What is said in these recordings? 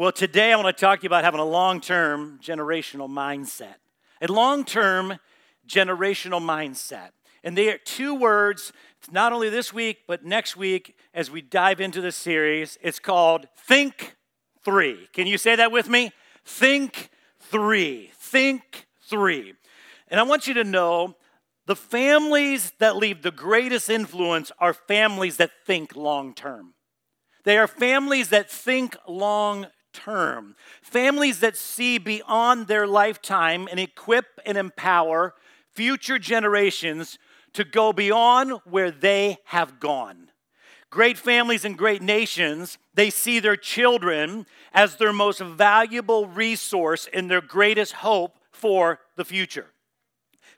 Well, today I want to talk to you about having a long term generational mindset. A long term generational mindset. And they are two words, not only this week, but next week as we dive into the series. It's called Think Three. Can you say that with me? Think Three. Think Three. And I want you to know the families that leave the greatest influence are families that think long term. They are families that think long term. Families that see beyond their lifetime and equip and empower future generations to go beyond where they have gone. Great families and great nations, they see their children as their most valuable resource and their greatest hope for the future.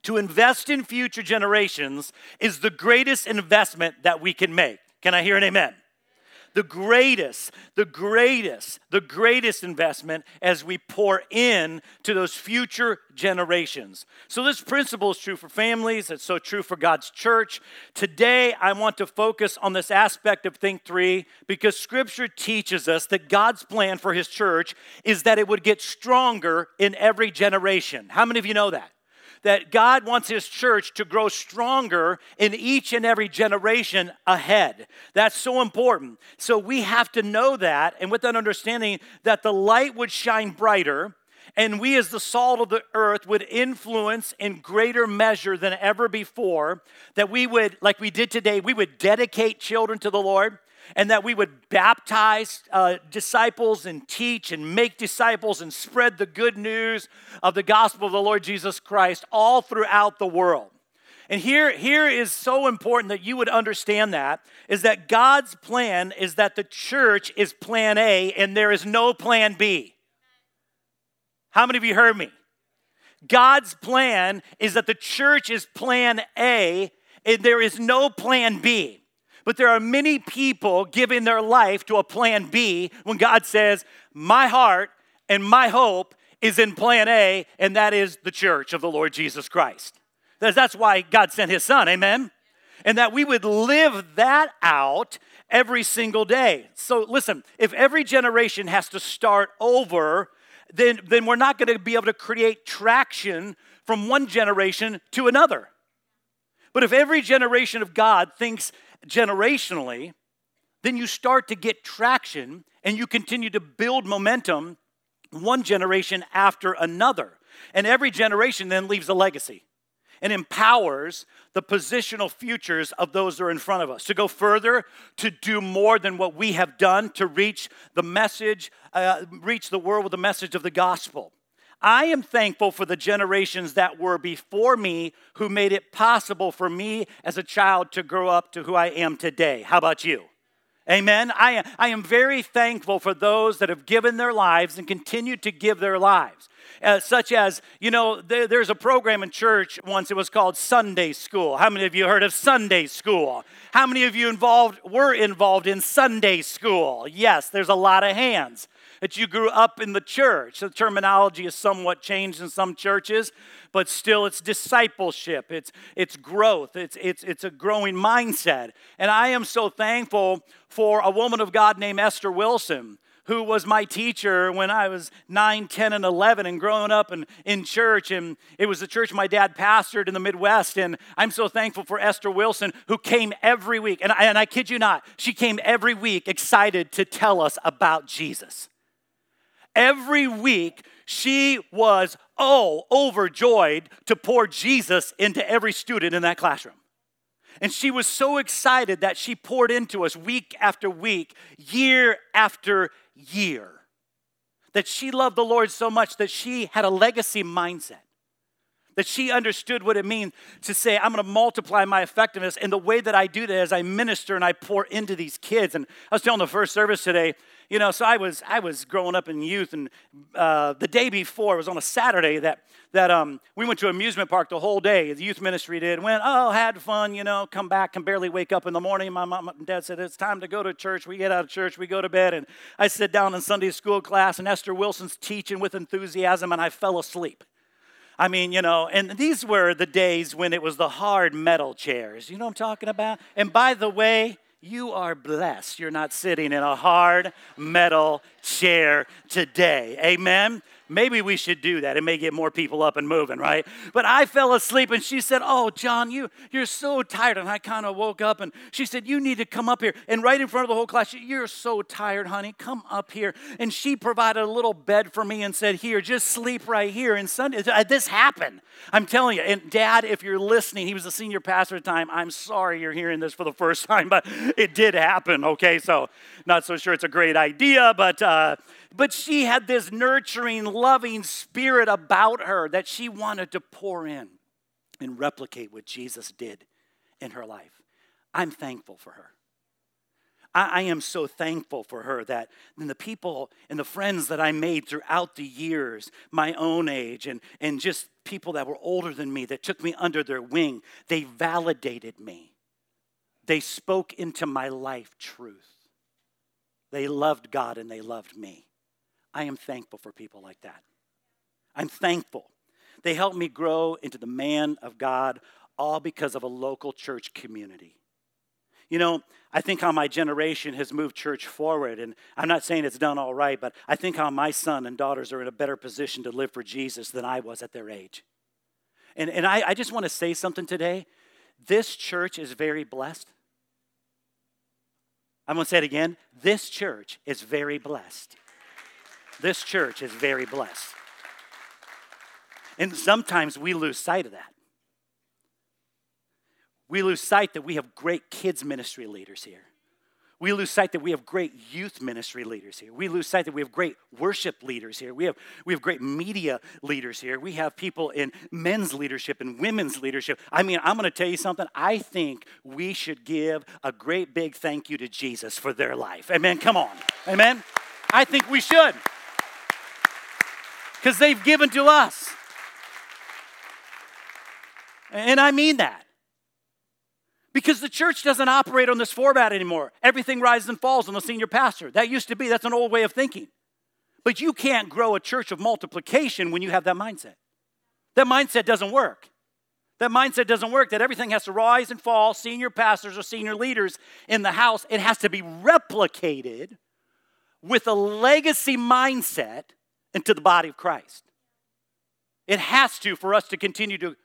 To invest in future generations is the greatest investment that we can make. Can I hear an amen? The greatest, the greatest, the greatest investment as we pour in to those future generations. So, this principle is true for families, it's so true for God's church. Today, I want to focus on this aspect of Think 3 because Scripture teaches us that God's plan for His church is that it would get stronger in every generation. How many of you know that? That God wants His church to grow stronger in each and every generation ahead. That's so important. So we have to know that, and with that understanding, that the light would shine brighter. And we, as the salt of the earth, would influence in greater measure than ever before. That we would, like we did today, we would dedicate children to the Lord and that we would baptize uh, disciples and teach and make disciples and spread the good news of the gospel of the Lord Jesus Christ all throughout the world. And here, here is so important that you would understand that is that God's plan is that the church is plan A and there is no plan B. How many of you heard me? God's plan is that the church is plan A and there is no plan B. But there are many people giving their life to a plan B when God says, My heart and my hope is in plan A, and that is the church of the Lord Jesus Christ. That's why God sent his son, amen? And that we would live that out every single day. So listen, if every generation has to start over, then, then we're not to be able to create traction from one generation to another. But if every generation of God thinks generationally, then you start to get traction and you continue to build momentum one generation after another. And every generation then leaves a legacy and empowers the positional futures of those that are in front of us to go further, to do more than what we have done, to reach the message, uh, reach the world with the message of the gospel. I am thankful for the generations that were before me who made it possible for me as a child to grow up to who I am today. How about you? Amen. I, am, I am very thankful for those that have given their lives and continue to give their lives. Uh, such as, you know, there, there's a program in church once, it was called Sunday School. How many of you heard of Sunday School? How many of you involved were involved in Sunday School? Yes, there's a lot of hands that you grew up in the church. The terminology is somewhat changed in some churches, but still it's discipleship, it's, it's growth, it's, it's, it's a growing mindset. And I am so thankful for a woman of God named Esther Wilson who was my teacher when I was 9, 10, and 11 and growing up in, in church. And it was the church my dad pastored in the Midwest. And I'm so thankful for Esther Wilson, who came every week. And I, and I kid you not, she came every week excited to tell us about Jesus. Every week, she was, oh, overjoyed to pour Jesus into every student in that classroom. And she was so excited that she poured into us week after week, year after year. That she loved the Lord so much that she had a legacy mindset. That she understood what it means to say, I'm going to multiply my effectiveness. And the way that I do that is I minister and I pour into these kids. And I was telling the first service today, you know, so I was I was growing up in youth, and uh, the day before it was on a Saturday that that um, we went to amusement park the whole day. The youth ministry did. Went, oh, had fun, you know. Come back, can barely wake up in the morning. My mom and dad said it's time to go to church. We get out of church, we go to bed, and I sit down in Sunday school class, and Esther Wilson's teaching with enthusiasm, and I fell asleep. I mean, you know, and these were the days when it was the hard metal chairs. You know what I'm talking about? And by the way, you are blessed. You're not sitting in a hard metal chair today. Amen. Maybe we should do that. It may get more people up and moving, right? But I fell asleep and she said, Oh, John, you, you're so tired. And I kind of woke up and she said, You need to come up here. And right in front of the whole class, You're so tired, honey. Come up here. And she provided a little bed for me and said, Here, just sleep right here. And Sunday, uh, this happened. I'm telling you. And dad, if you're listening, he was a senior pastor at the time. I'm sorry you're hearing this for the first time, but it did happen, okay? So, not so sure it's a great idea, but. Uh, but she had this nurturing, loving spirit about her that she wanted to pour in and replicate what Jesus did in her life. I'm thankful for her. I, am so thankful for her that and the people and the friends that I made throughout the years, my own age, and, and just people that were older than me that took me under their wing, they validated me. They spoke into my life truth. They loved God and they loved me. I am thankful for people like that. I'm thankful. They helped me grow into the man of God, all because of a local church community. You know, I think how my generation has moved church forward, and I'm not saying it's done all right, but I think how my son and daughters are in a better position to live for Jesus than I was at their age. And, and I, I just want to say something today. This church is very blessed. I'm going to say it again. This church is very blessed. This church is very blessed. And sometimes we lose sight of that. We lose sight that we have great kids' ministry leaders here. We lose sight that we have great youth ministry leaders here. We lose sight that we have great worship leaders here. We have, we have great media leaders here. We have people in men's leadership and women's leadership. I mean, I'm going to tell you something. I think we should give a great big thank you to Jesus for their life. Amen. Come on. Amen. I think we should because they've given to us. And I mean that. Because the church doesn't operate on this format anymore. Everything rises and falls on the senior pastor. That used to be, that's an old way of thinking. But you can't grow a church of multiplication when you have that mindset. That mindset doesn't work. That mindset doesn't work, that everything has to rise and fall, senior pastors or senior leaders in the house. It has to be replicated with a legacy mindset into the body of Christ. It has to for us to continue to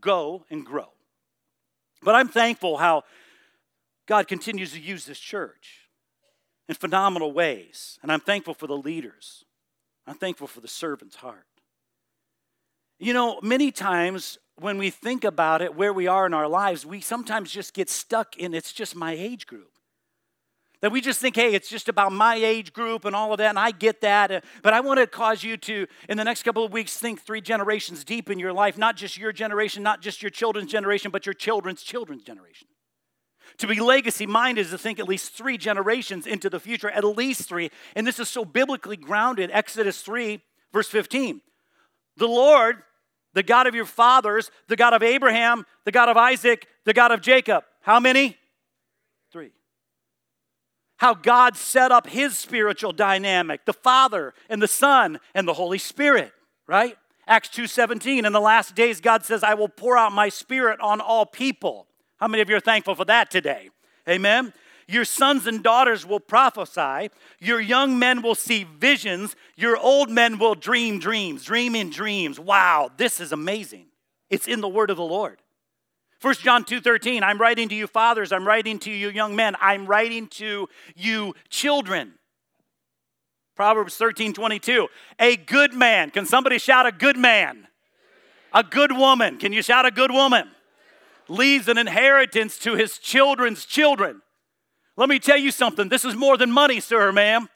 go and grow. But I'm thankful how God continues to use this church in phenomenal ways. And I'm thankful for the leaders. I'm thankful for the servant's heart. You know, many times when we think about it, where we are in our lives, we sometimes just get stuck in it's just my age group. That we just think, hey, it's just about my age group and all of that, and I get that. Uh, but I want to cause you to, in the next couple of weeks, think three generations deep in your life, not just your generation, not just your children's generation, but your children's children's generation. To be legacy minded is to think at least three generations into the future, at least three. And this is so biblically grounded. Exodus 3, verse 15. The Lord, the God of your fathers, the God of Abraham, the God of Isaac, the God of Jacob. How many? How God set up his spiritual dynamic, the Father and the Son and the Holy Spirit, right? Acts 2:17 in the last days God says I will pour out my spirit on all people. How many of you are thankful for that today? Amen. Your sons and daughters will prophesy. Your young men will see visions. Your old men will dream dreams, dream in dreams. Wow, this is amazing. It's in the word of the Lord. 1 John 2:13 I'm writing to you fathers I'm writing to you young men I'm writing to you children. Proverbs 13:22 A good man can somebody shout a good man? A good woman can you shout a good woman? Leaves an inheritance to his children's children. Let me tell you something this is more than money sir ma'am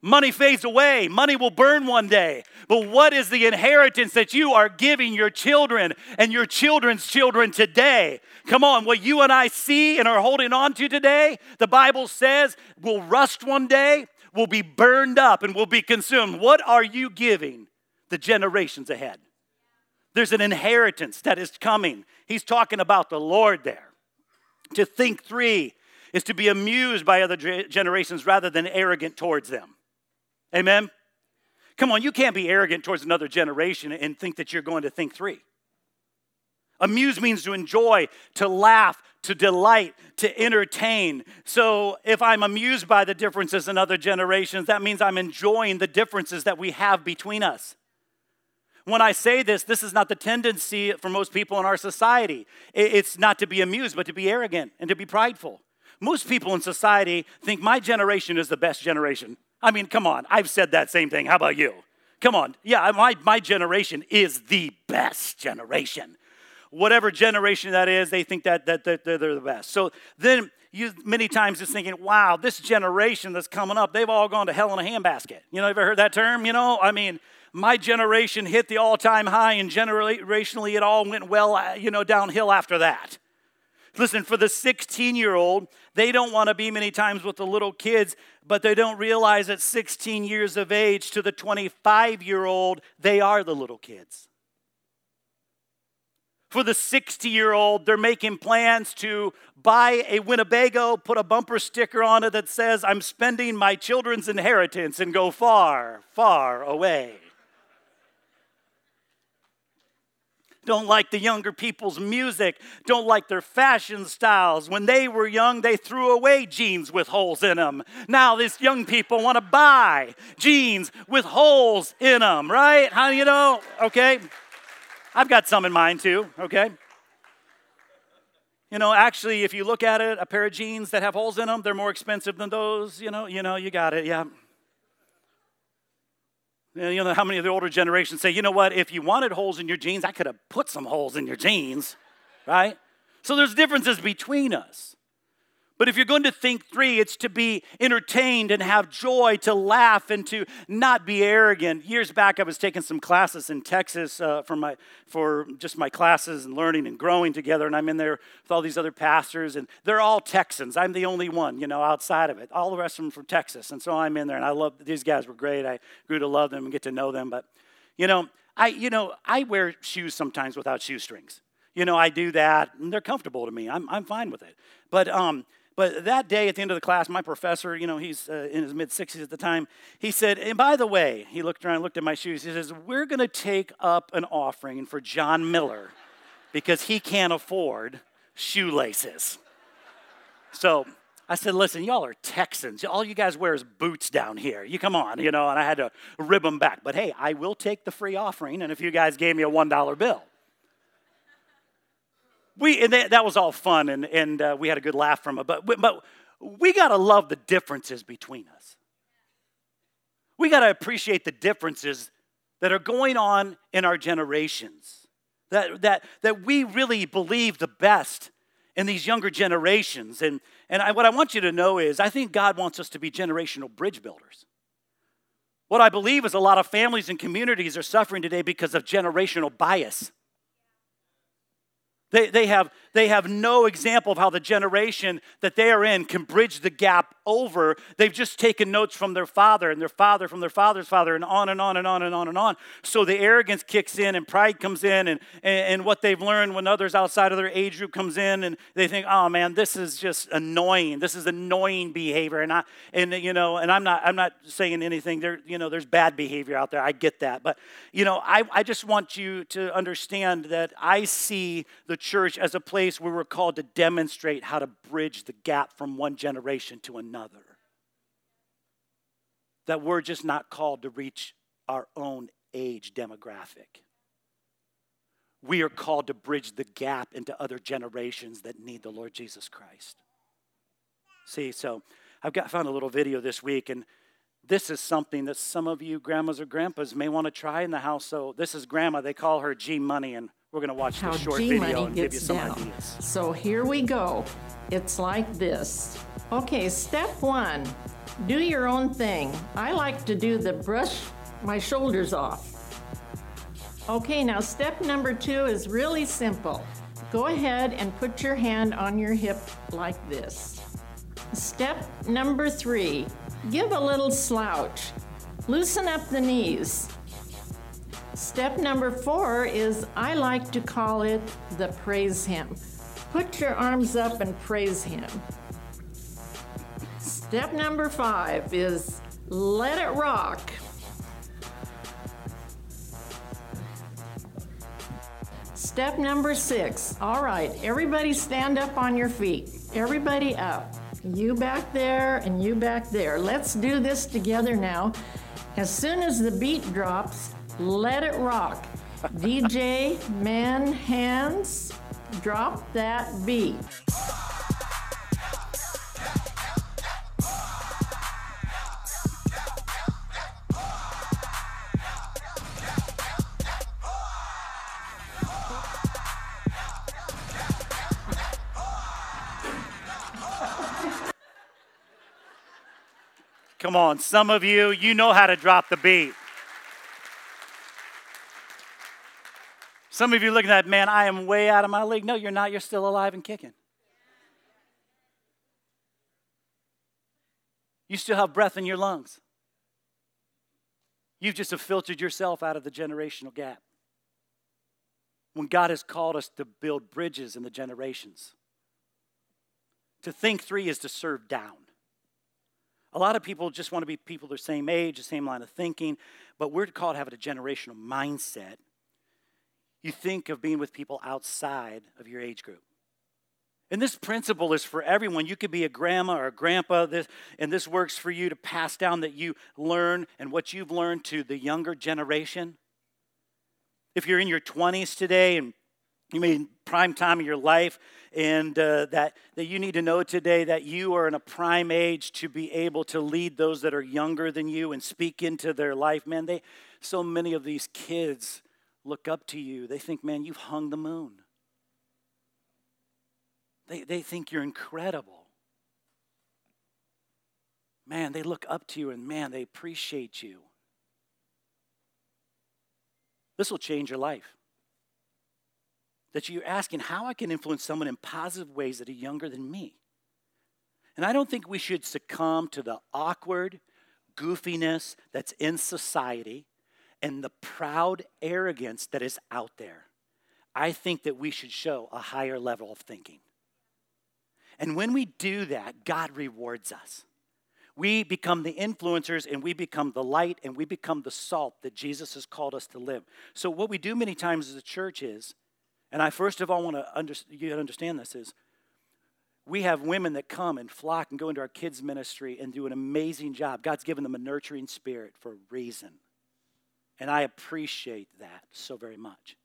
Money fades away. Money will burn one day. But what is the inheritance that you are giving your children and your children's children today? Come on, what you and I see and are holding on to today, the Bible says will rust one day, will be burned up, and will be consumed. What are you giving the generations ahead? There's an inheritance that is coming. He's talking about the Lord there. To think three is to be amused by other generations rather than arrogant towards them. Amen? Come on, you can't be arrogant towards another generation and think that you're going to think three. Amuse means to enjoy, to laugh, to delight, to entertain. So if I'm amused by the differences in other generations, that means I'm enjoying the differences that we have between us. When I say this, this is not the tendency for most people in our society. It's not to be amused, but to be arrogant and to be prideful. Most people in society think my generation is the best generation. I mean, come on, I've said that same thing. How about you? Come on. Yeah, my, my generation is the best generation. Whatever generation that is, they think that, that, that they're the best. So then you many times just thinking, wow, this generation that's coming up, they've all gone to hell in a handbasket. You know, ever heard that term? You know, I mean, my generation hit the all-time high and generationally it all went well, uh, you know, downhill after that. Listen, for the 16 year old, they don't want to be many times with the little kids, but they don't realize at 16 years of age to the 25 year old, they are the little kids. For the 60 year old, they're making plans to buy a Winnebago, put a bumper sticker on it that says, I'm spending my children's inheritance and go far, far away. Don't like the younger people's music, don't like their fashion styles. When they were young, they threw away jeans with holes in them. Now, these young people want to buy jeans with holes in them, right? How you know? Okay. I've got some in mind too, okay? You know, actually, if you look at it, a pair of jeans that have holes in them, they're more expensive than those. You know, you know, you got it, yeah. You know how many of the older generations say, you know what, if you wanted holes in your jeans, I could have put some holes in your jeans, right? So there's differences between us. But if you're going to think three, it's to be entertained and have joy, to laugh and to not be arrogant. Years back, I was taking some classes in Texas uh, for, my, for just my classes and learning and growing together. And I'm in there with all these other pastors, and they're all Texans. I'm the only one, you know, outside of it. All the rest of them from Texas. And so I'm in there, and I love these guys were great. I grew to love them and get to know them. But, you know, I, you know, I wear shoes sometimes without shoestrings. You know, I do that, and they're comfortable to me. I'm, I'm fine with it. But, um, but that day at the end of the class, my professor, you know, he's uh, in his mid 60s at the time, he said, and by the way, he looked around, looked at my shoes. He says, We're going to take up an offering for John Miller because he can't afford shoelaces. So I said, Listen, y'all are Texans. All you guys wear is boots down here. You come on, you know, and I had to rib them back. But hey, I will take the free offering, and if you guys gave me a $1 bill we and that, that was all fun and, and uh, we had a good laugh from it but, but we got to love the differences between us. We got to appreciate the differences that are going on in our generations that, that, that we really believe the best in these younger generations. And, and I, what i want you to know is i think god wants us to be generational bridge builders. What i believe is a lot of families and communities are suffering today because of generational bias they, they, have, they have no example of how the generation that they are in can bridge the gap over. They've just taken notes from their father and their father from their father's father and on and on and on and on and on. So the arrogance kicks in and pride comes in and, and, and what they've learned when others outside of their age group comes in and they think, oh man, this is just annoying. This is annoying behavior. And I and you know, and I'm not I'm not saying anything. There, you know, there's bad behavior out there. I get that. But you know, I, I just want you to understand that I see the church as a place where we're called to demonstrate how to bridge the gap from one generation to another. That we're just not called to reach our own age demographic. We are called to bridge the gap into other generations that need the Lord Jesus Christ. See, so I've got found a little video this week, and this is something that some of you grandmas or grandpas may want to try in the house. So this is grandma. They call her G Money, and we're going to watch How this short G video money and give you gets some down. ideas. So here we go. It's like this. Okay, step one do your own thing. I like to do the brush my shoulders off. Okay, now step number two is really simple. Go ahead and put your hand on your hip like this. Step number three give a little slouch. Loosen up the knees. Step number four is I like to call it the praise hymn. Put your arms up and praise him. Step number five is let it rock. Step number six. All right, everybody stand up on your feet. Everybody up. You back there and you back there. Let's do this together now. As soon as the beat drops, let it rock. DJ, man, hands, drop that beat. Come on, some of you, you know how to drop the beat. Some of you looking at, man, I am way out of my league. No, you're not. You're still alive and kicking. You still have breath in your lungs. You've just have filtered yourself out of the generational gap. When God has called us to build bridges in the generations, to think three is to serve down. A lot of people just want to be people the same age, the same line of thinking, but we're called to have a generational mindset. You think of being with people outside of your age group. And this principle is for everyone. You could be a grandma or a grandpa, this, and this works for you to pass down that you learn and what you've learned to the younger generation. If you're in your 20s today and you mean prime time of your life and uh, that, that you need to know today that you are in a prime age to be able to lead those that are younger than you and speak into their life man they so many of these kids look up to you. They think man you've hung the moon. They, they think you're incredible. Man they look up to you and man they appreciate you. This will change your life. That you're asking how I can influence someone in positive ways that are younger than me. And I don't think we should succumb to the awkward goofiness that's in society and the proud arrogance that is out there. I think that we should show a higher level of thinking. And when we do that, God rewards us. We become the influencers and we become the light and we become the salt that Jesus has called us to live. So, what we do many times as a church is and I first of all want to under, you understand this is we have women that come and flock and go into our kids' ministry and do an amazing job. God's given them a nurturing spirit for a reason. And I appreciate that so very much.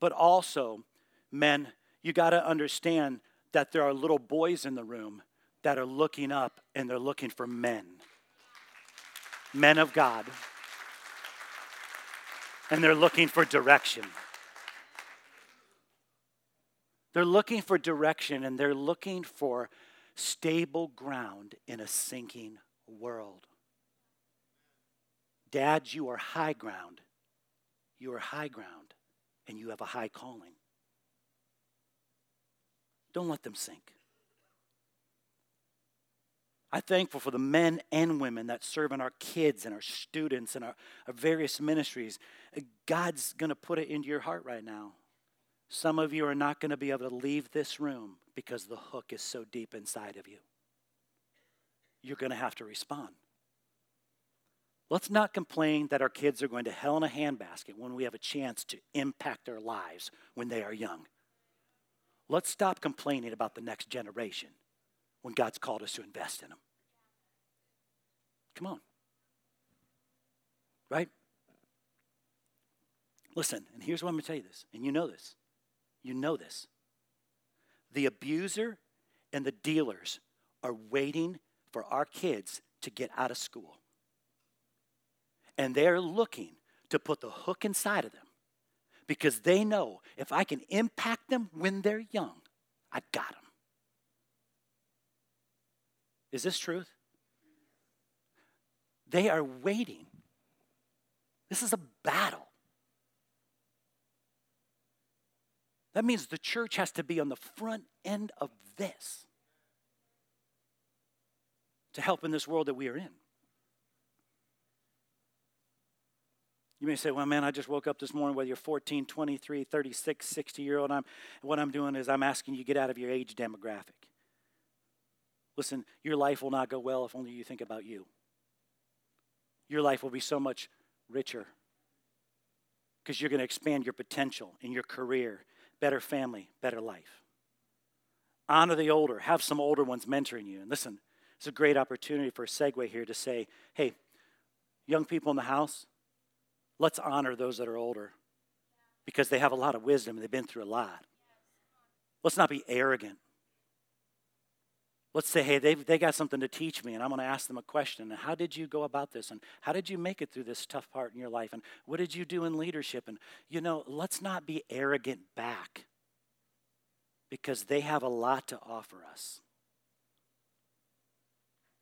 But also, men, you got to understand that there are little boys in the room that are looking up and they're looking for men. Men of God. And they're looking for direction. They're looking for direction and they're looking for stable ground in a sinking world. Dads, you are high ground. You are high ground and you have a high calling. Don't let them sink. I'm thankful for the men and women that serve in our kids and our students and our, our various ministries. God's going to put it into your heart right now. Some of you are not going to be able to leave this room because the hook is so deep inside of you. You're going to have to respond. Let's not complain that our kids are going to hell in a handbasket when we have a chance to impact their lives when they are young. Let's stop complaining about the next generation when God's called us to invest in them. Come on. Right? Listen, and here's what I'm going to tell you this, and you know this. You know this. The abuser and the dealers are waiting for our kids to get out of school. And they're looking to put the hook inside of them because they know if I can impact them when they're young, I got them. Is this truth? They are waiting. This is a battle. That means the church has to be on the front end of this to help in this world that we are in. You may say, well, man, I just woke up this morning, whether you're 14, 23, 36, 60 year old, I'm, what I'm doing is I'm asking you get out of your age demographic. Listen, your life will not go well if only you think about you. Your life will be so much richer because you're going to expand your potential in your career, better family, better life. Honor the older, have some older ones mentoring you. And listen, it's a great opportunity for a segue here to say, hey, young people in the house, let's honor those that are older because they have a lot of wisdom and they've been through a lot. Let's not be arrogant. Let's say, hey, they they got something to teach me, and I'm going to ask them a question. And how did you go about this? And how did you make it through this tough part in your life? And what did you do in leadership? And, you know, let's not be arrogant back because they have a lot to offer us.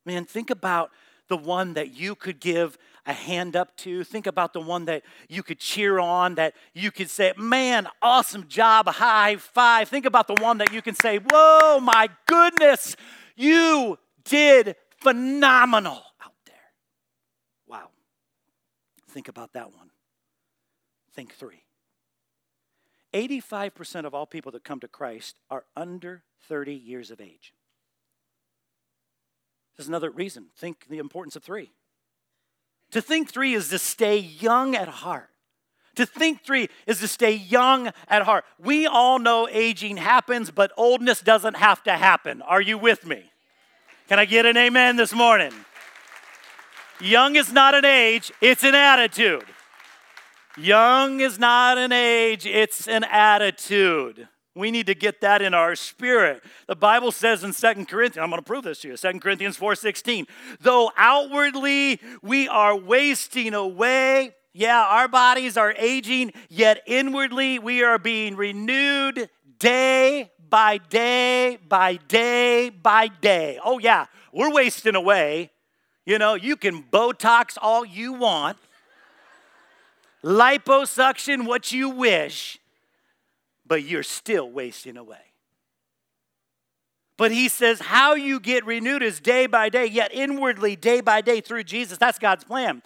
Man, think about the one that you could give a hand up to. Think about the one that you could cheer on, that you could say, Man, awesome job, high five. Think about the one that you can say, Whoa, my goodness, you did phenomenal out there. Wow. Think about that one. Think three. 85% of all people that come to Christ are under 30 years of age. Another reason. Think the importance of three. To think three is to stay young at heart. To think three is to stay young at heart. We all know aging happens, but oldness doesn't have to happen. Are you with me? Can I get an amen this morning? Young is not an age, it's an attitude. Young is not an age, it's an attitude. We need to get that in our spirit. The Bible says in Second Corinthians, I'm going to prove this to you, Second Corinthians 4:16, though outwardly we are wasting away, yeah, our bodies are aging, yet inwardly we are being renewed day by day by day by day. Oh yeah, we're wasting away. You know, you can Botox all you want. Liposuction what you wish but you're still wasting away. But he says, how you get renewed is day by day, yet inwardly, day by day through Jesus. That's God's plan.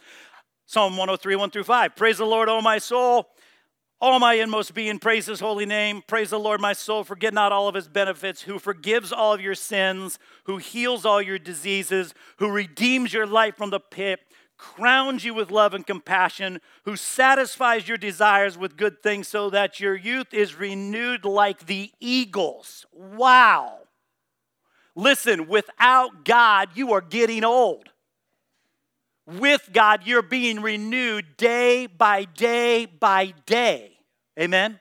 Psalm 103, 1 through 5. Praise the Lord, O my soul. All my inmost being, praise his holy name. Praise the Lord, my soul. Forget not all of his benefits, who forgives all of your sins, who heals all your diseases, who redeems your life from the pit crowns you with love and compassion, who satisfies your desires with good things so that your youth is renewed like the eagles. Wow. Listen, without God, you are getting old. With God, you're being renewed day by day by day. Amen?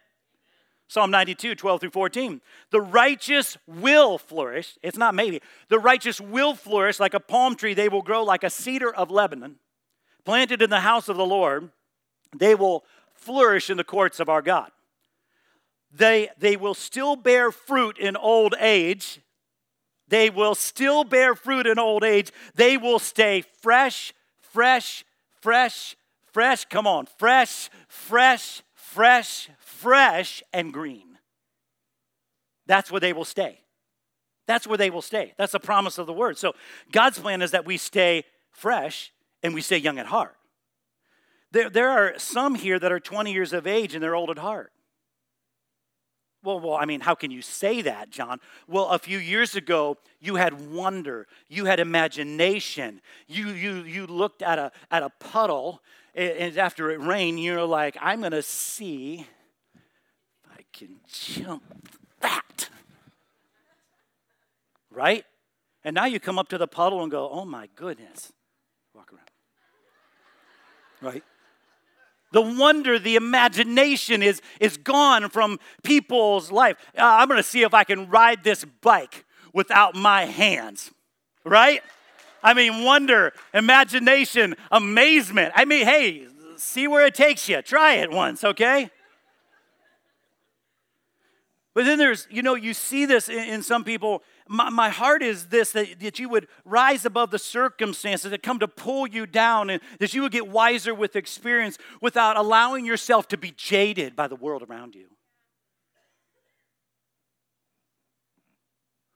Psalm 92, 12 through 14. The righteous will flourish. It's not maybe. The righteous will flourish like a palm tree. They will grow like a cedar of Lebanon planted in the house of the Lord, they will flourish in the courts of our God. They, they will still bear fruit in old age. They will still bear fruit in old age. They will stay fresh, fresh, fresh, fresh. Come on, fresh, fresh, fresh, fresh, and green. That's where they will stay. That's where they will stay. That's the promise of the word. So God's plan is that we stay fresh and we stay young at heart. There, there are some here that are 20 years of age and they're old at heart. Well, well, I mean, how can you say that, John? Well, a few years ago, you had wonder, you had imagination. You, you, you looked at a, at a puddle, and after it rained, you're like, I'm to see if I can jump that. Right? And now you come up to the puddle and go, oh my goodness. Right? The wonder, the imagination is, is gone from people's life. Uh, I'm gonna see if I can ride this bike without my hands, right? I mean, wonder, imagination, amazement. I mean, hey, see where it takes you. Try it once, okay? But then there's, you know, you see this in, in some people my, my heart is this that, that you would rise above the circumstances that come to pull you down and that you would get wiser with experience without allowing yourself to be jaded by the world around you.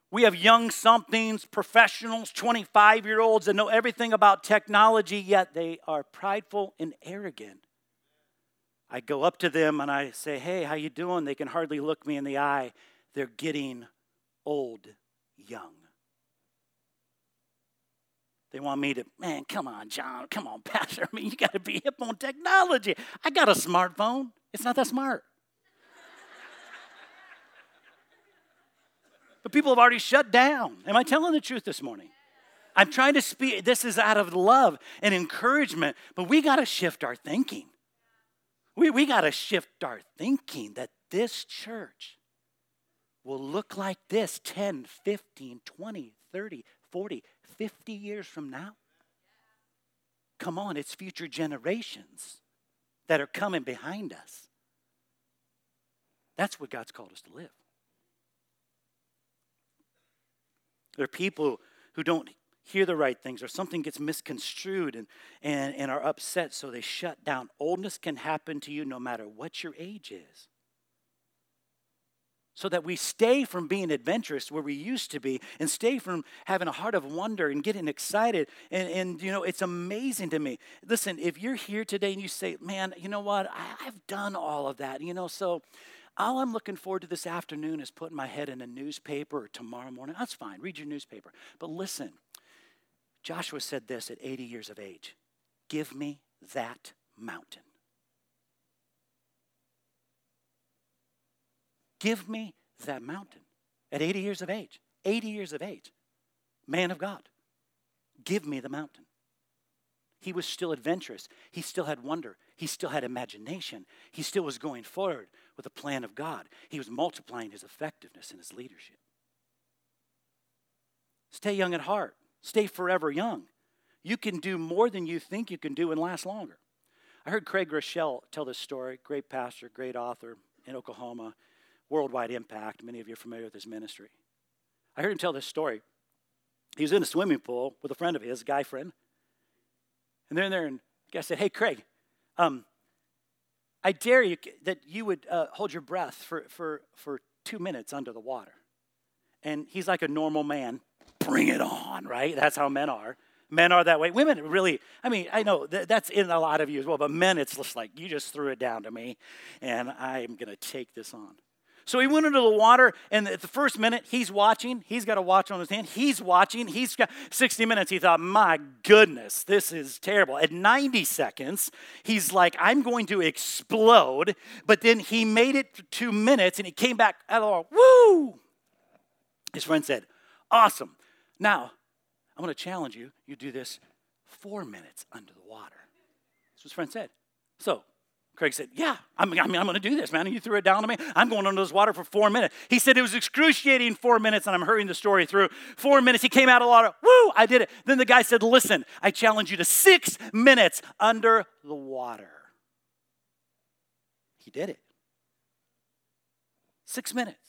We have young somethings, professionals, 25 year olds that know everything about technology, yet they are prideful and arrogant. I go up to them and I say, "Hey, how you doing?" They can hardly look me in the eye. They're getting old young. They want me to, man, come on, John, come on, Pastor. I mean, you got to be hip on technology. I got a smartphone. It's not that smart. but people have already shut down. Am I telling the truth this morning? I'm trying to speak, this is out of love and encouragement, but we got to shift our thinking. We, we got to shift our thinking that this church will look like this 10, 15, 20, 30, 40, 50 years from now. Come on, it's future generations that are coming behind us. That's what God's called us to live. There are people who don't hear the right things or something gets misconstrued and, and, and are upset, so they shut down. Oldness can happen to you no matter what your age is. So that we stay from being adventurous where we used to be and stay from having a heart of wonder and getting excited. And, and you know, it's amazing to me. Listen, if you're here today and you say, man, you know what? I, I've done all of that, you know, so all I'm looking forward to this afternoon is putting my head in a newspaper or tomorrow morning. That's fine. Read your newspaper. But listen, Joshua said this at 80 years of age Give me that mountain. Give me that mountain at 80 years of age. 80 years of age. Man of God. Give me the mountain. He was still adventurous. He still had wonder. He still had imagination. He still was going forward with the plan of God. He was multiplying his effectiveness and his leadership. Stay young at heart. Stay forever young. You can do more than you think you can do and last longer. I heard Craig Groeschel tell this story, great pastor, great author in Oklahoma, worldwide impact. Many of you are familiar with his ministry. I heard him tell this story. He was in a swimming pool with a friend of his, a guy friend. And they're in there, and the guy said, Hey, Craig, um, I dare you that you would uh, hold your breath for, for, for two minutes under the water. And he's like a normal man bring it on, right? That's how men are. Men are that way. Women really, I mean, I know that's in a lot of you as well, but men, it's just like, you just threw it down to me, and I'm going to take this on. So he went into the water, and at the first minute, he's watching. He's got a watch on his hand. He's watching. He's got 60 minutes. He thought, my goodness, this is terrible. At 90 seconds, he's like, I'm going to explode. But then he made it two minutes, and he came back out of the water. Woo! His friend said, Awesome. Now, I'm going to challenge you. You do this four minutes under the water. That's what his friend said. So Craig said, Yeah, I'm, I mean, I'm going to do this, man. And you threw it down to me. I'm going under this water for four minutes. He said it was excruciating four minutes, and I'm hurrying the story through. Four minutes, he came out of the water. Woo, I did it. Then the guy said, Listen, I challenge you to six minutes under the water. He did it. Six minutes.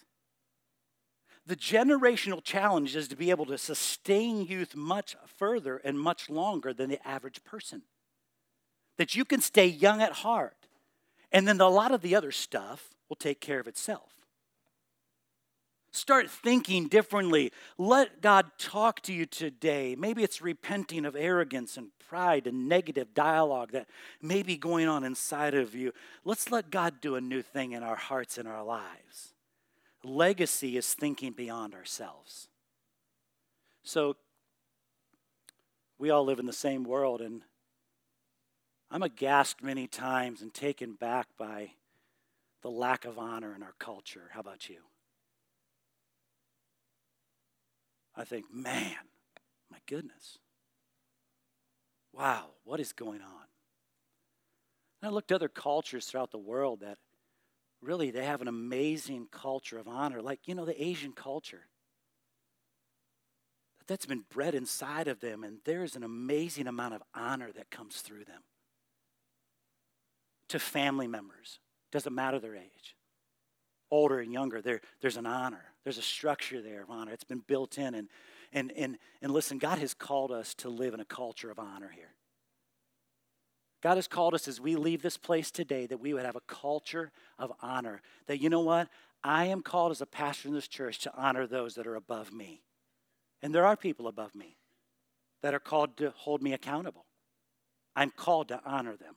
The generational challenge is to be able to sustain youth much further and much longer than the average person. That you can stay young at heart, and then a lot of the other stuff will take care of itself. Start thinking differently. Let God talk to you today. Maybe it's repenting of arrogance and pride and negative dialogue that may be going on inside of you. Let's let God do a new thing in our hearts and our lives. Legacy is thinking beyond ourselves. So, we all live in the same world, and I'm aghast many times and taken back by the lack of honor in our culture. How about you? I think, man, my goodness. Wow, what is going on? And I looked at other cultures throughout the world that really they have an amazing culture of honor, like, you know, the Asian culture. That's been bred inside of them, and there's an amazing amount of honor that comes through them. To family members, doesn't matter their age, older and younger, there, there's an honor. There's a structure there of honor. It's been built in. And, and, and, and listen, God has called us to live in a culture of honor here. God has called us as we leave this place today that we would have a culture of honor. That, you know what? I am called as a pastor in this church to honor those that are above me. And there are people above me that are called to hold me accountable. I'm called to honor them.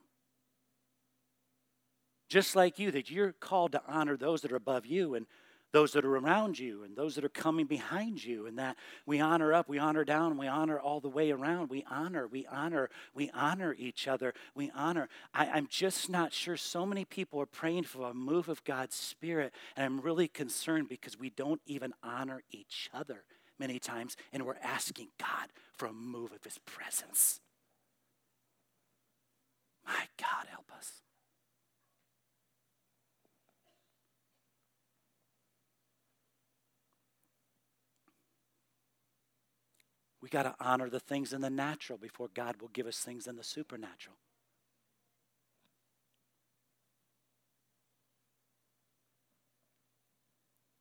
Just like you, that you're called to honor those that are above you. And those that are around you and those that are coming behind you, and that we honor up, we honor down, we honor all the way around. We honor, we honor, we honor each other. We honor. I, I'm just not sure. So many people are praying for a move of God's Spirit, and I'm really concerned because we don't even honor each other many times, and we're asking God for a move of His presence. My God, help us. We got to honor the things in the natural before God will give us things in the supernatural.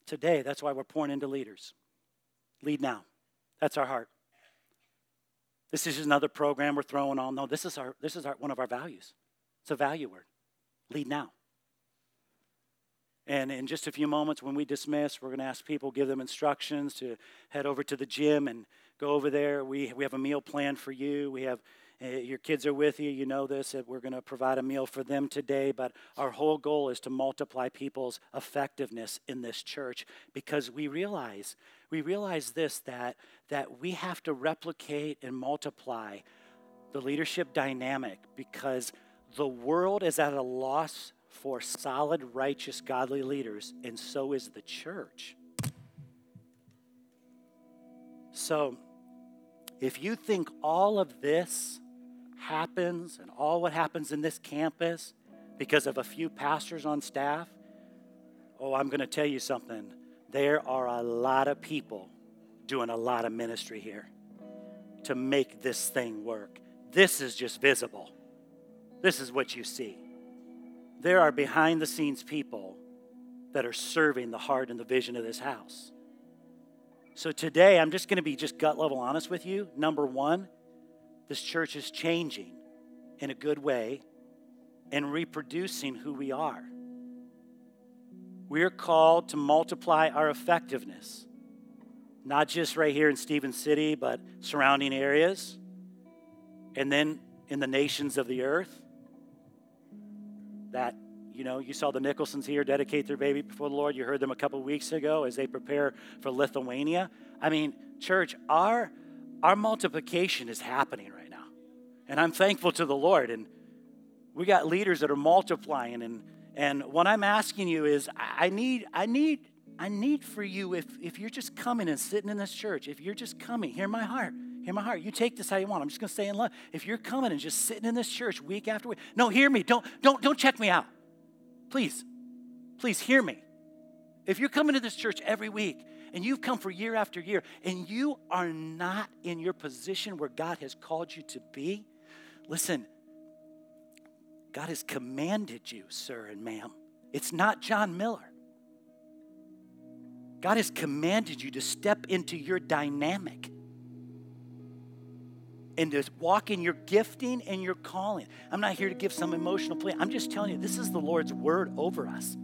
Today, that's why we're pouring into leaders. Lead now. That's our heart. This is another program we're throwing on. No, this is our this is our, one of our values. It's a value word. Lead now. And in just a few moments, when we dismiss, we're going to ask people, give them instructions to head over to the gym and go over there. We, we have a meal plan for you. We have uh, your kids are with you. You know this, that we're going to provide a meal for them today. But our whole goal is to multiply people's effectiveness in this church because we realize, we realize this, that, that we have to replicate and multiply the leadership dynamic because the world is at a loss for solid, righteous, godly leaders, and so is the church. So, if you think all of this happens and all what happens in this campus because of a few pastors on staff, oh, I'm going to tell you something. There are a lot of people doing a lot of ministry here to make this thing work. This is just visible. This is what you see. There are behind the scenes people that are serving the heart and the vision of this house. So today, I'm just going to be just gut level honest with you. Number one, this church is changing in a good way and reproducing who we are. We're called to multiply our effectiveness, not just right here in Stephens City, but surrounding areas, and then in the nations of the earth. That you know, you saw the Nicholsons here dedicate their baby before the Lord. You heard them a couple weeks ago as they prepare for Lithuania. I mean, church, our our multiplication is happening right now. And I'm thankful to the Lord. And we got leaders that are multiplying. And and what I'm asking you is I need, I need, I need for you if if you're just coming and sitting in this church, if you're just coming, hear my heart. Hear my heart. You take this how you want. I'm just gonna stay in love. If you're coming and just sitting in this church week after week, no, hear me. Don't don't don't check me out. Please, please hear me. If you're coming to this church every week and you've come for year after year and you are not in your position where God has called you to be, listen, God has commanded you, sir and ma'am. It's not John Miller. God has commanded you to step into your dynamic and to walk in your gifting and your calling. I'm not here to give some emotional plea. I'm just telling you, this is the Lord's word over us.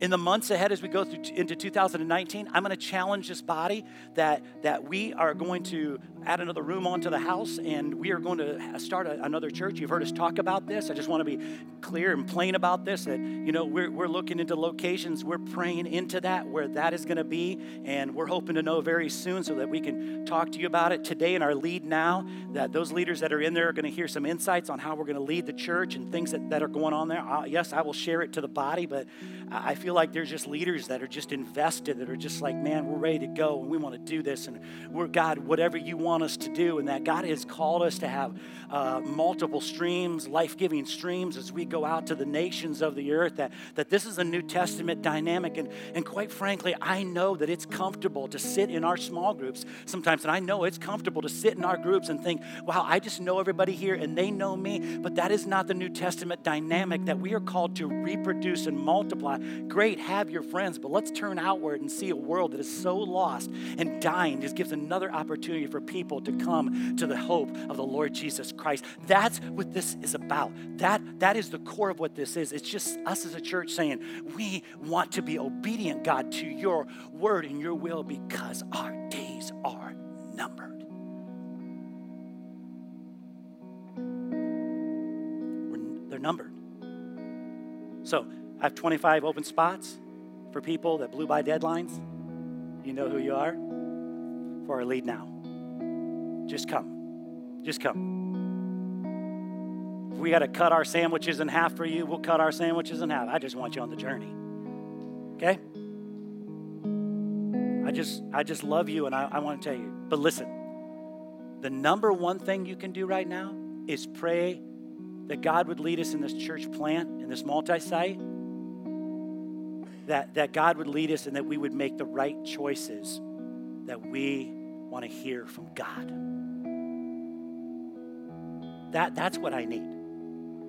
In the months ahead as we go through into 2019 i'm going to challenge this body that that we are going to add another room onto the house and we are going to start a, another church. You've heard us talk about this. I just want to be clear and plain about this that you know we're, we're looking into locations. We're praying into that where that is going to be and we're hoping to know very soon so that we can talk to you about it. Today in our lead now that those leaders that are in there are going to hear some insights on how we're going to lead the church and things that, that are going on there. Uh, yes i will share it to the body but i feel feel like there's just leaders that are just invested, that are just like, man, we're ready to go and we want to do this. And we're, God, whatever you want us to do. And that God has called us to have uh, multiple streams, life giving streams as we go out to the nations of the earth. That, that this is a New Testament dynamic. And, and quite frankly, I know that it's comfortable to sit in our small groups sometimes. And I know it's comfortable to sit in our groups and think, wow, I just know everybody here and they know me. But that is not the New Testament dynamic that we are called to reproduce and multiply great, have your friends, but let's turn outward and see a world that is so lost and dying. Just gives another opportunity for people to come to the hope of the Lord Jesus Christ. That's what this is about. That, that is the core of what this is. It's just us as a church saying, we want to be obedient, God, to your word and your will because our days are numbered. They're numbered. So I have 25 open spots for people that blew by deadlines. You know who you are for our lead now. Just come. Just come. If we got to cut our sandwiches in half for you, we'll cut our sandwiches in half. I just want you on the journey. Okay? I just I just love you and I, I want to tell you. But listen, the number one thing you can do right now is pray that God would lead us in this church plant, in this multi-site, that, that God would lead us and that we would make the right choices that we want to hear from God. That, that's what I need,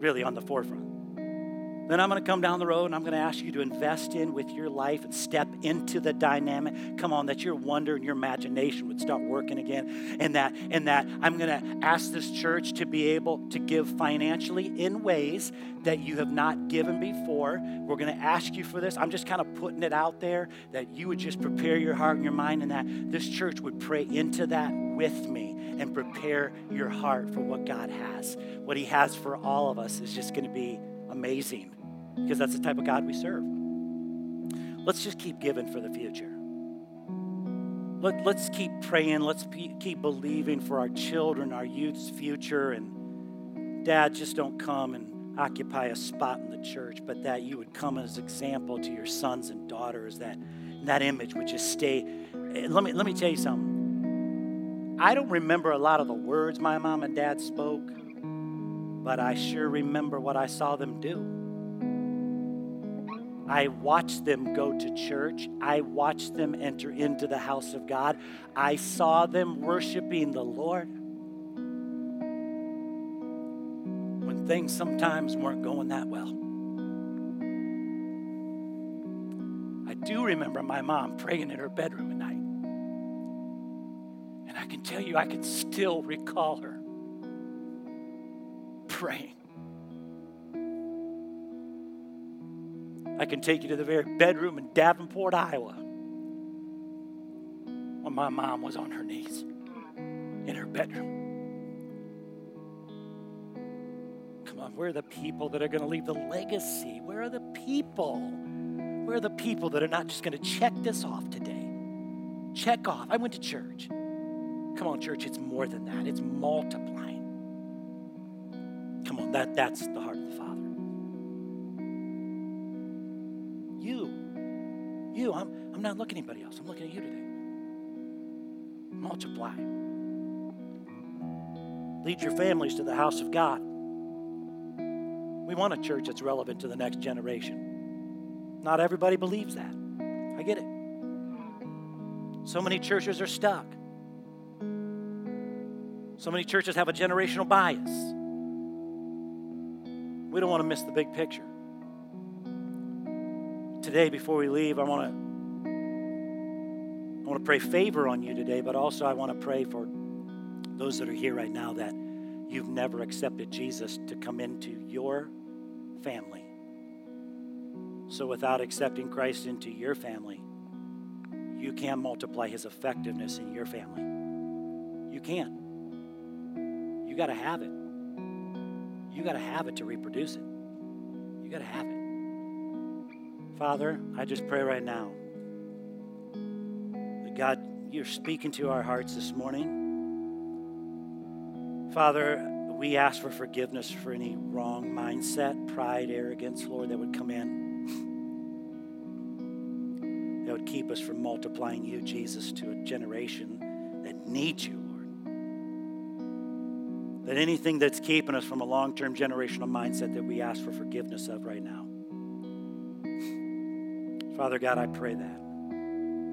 really, on the forefront. Then I'm going to come down the road and I'm going to ask you to invest in with your life and step into the dynamic. Come on, that your wonder and your imagination would start working again. And that, and that I'm going to ask this church to be able to give financially in ways that you have not given before. We're going to ask you for this. I'm just kind of putting it out there that you would just prepare your heart and your mind and that this church would pray into that with me and prepare your heart for what God has. What He has for all of us is just going to be amazing because that's the type of God we serve. Let's just keep giving for the future. Let, let's keep praying. Let's be, keep believing for our children, our youth's future. And dad, just don't come and occupy a spot in the church, but that you would come as example to your sons and daughters, that that image would just stay. Let me, let me tell you something. I don't remember a lot of the words my mom and dad spoke, but I sure remember what I saw them do. I watched them go to church. I watched them enter into the house of God. I saw them worshiping the Lord. When things sometimes weren't going that well. I do remember my mom praying in her bedroom at night. And I can tell you, I can still recall her praying. I can take you to the very bedroom in Davenport, Iowa, when my mom was on her knees in her bedroom. Come on, where are the people that are going to leave the legacy? Where are the people? Where are the people that are not just going to check this off today? Check off. I went to church. Come on, church, it's more than that. It's multiplying. Come on, that, that's the heart I'm, not looking at anybody else. I'm looking at you today. Multiply. Lead your families to the house of God. We want a church that's relevant to the next generation. Not everybody believes that. I get it. So many churches are stuck. So many churches have a generational bias. We don't want to miss the big picture today, before we leave, I want to I want to pray favor on you today, but also I want to pray for those that are here right now that you've never accepted Jesus to come into your family. So without accepting Christ into your family, you can't multiply his effectiveness in your family. You can't. You got to have it. You got to have it to reproduce it. You got to have it. Father, I just pray right now you're speaking to our hearts this morning. Father, we ask for forgiveness for any wrong mindset, pride, arrogance, Lord, that would come in. That would keep us from multiplying you, Jesus, to a generation that needs you, Lord. That anything that's keeping us from a long term generational mindset that we ask for forgiveness of right now. Father God, I pray that.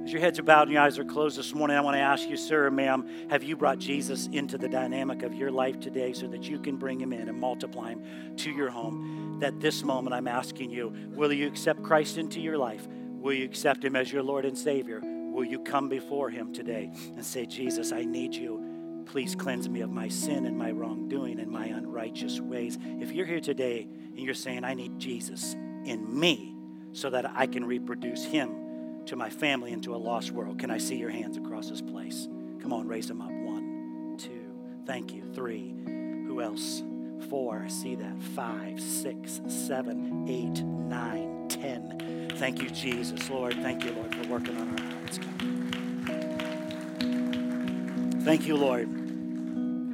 As your heads are bowed and your eyes are closed this morning, I want to ask you, sir or ma'am, have you brought Jesus into the dynamic of your life today so that you can bring him in and multiply him to your home? That this moment I'm asking you, will you accept Christ into your life? Will you accept him as your Lord and Savior? Will you come before him today and say, Jesus, I need you. Please cleanse me of my sin and my wrongdoing and my unrighteous ways. If you're here today and you're saying, I need Jesus in me, so that I can reproduce him to my family and to a lost world. Can I see your hands across this place? Come on, raise them up. One, two, thank you. Three, who else? four. I see that. Five, six, seven, eight, nine, ten. Thank you, Jesus. Lord, thank you, Lord, for working on our hearts. Thank you, Lord.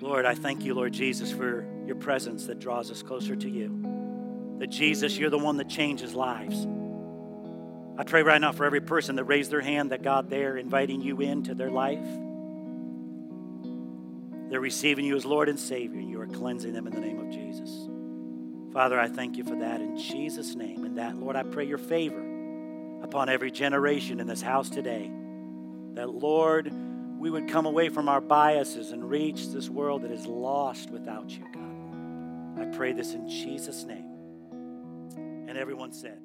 Lord, I thank you, Lord Jesus, for your presence that draws us closer to you. That Jesus, you're the one that changes lives. I pray right now for every person that raised their hand that God, they're inviting you into their life. They're receiving you as Lord and Savior, and you are cleansing them in the name of Jesus. Father, I thank you for that in Jesus' name. And that, Lord, I pray your favor upon every generation in this house today. That, Lord, we would come away from our biases and reach this world that is lost without you, God. I pray this in Jesus' name. And everyone said,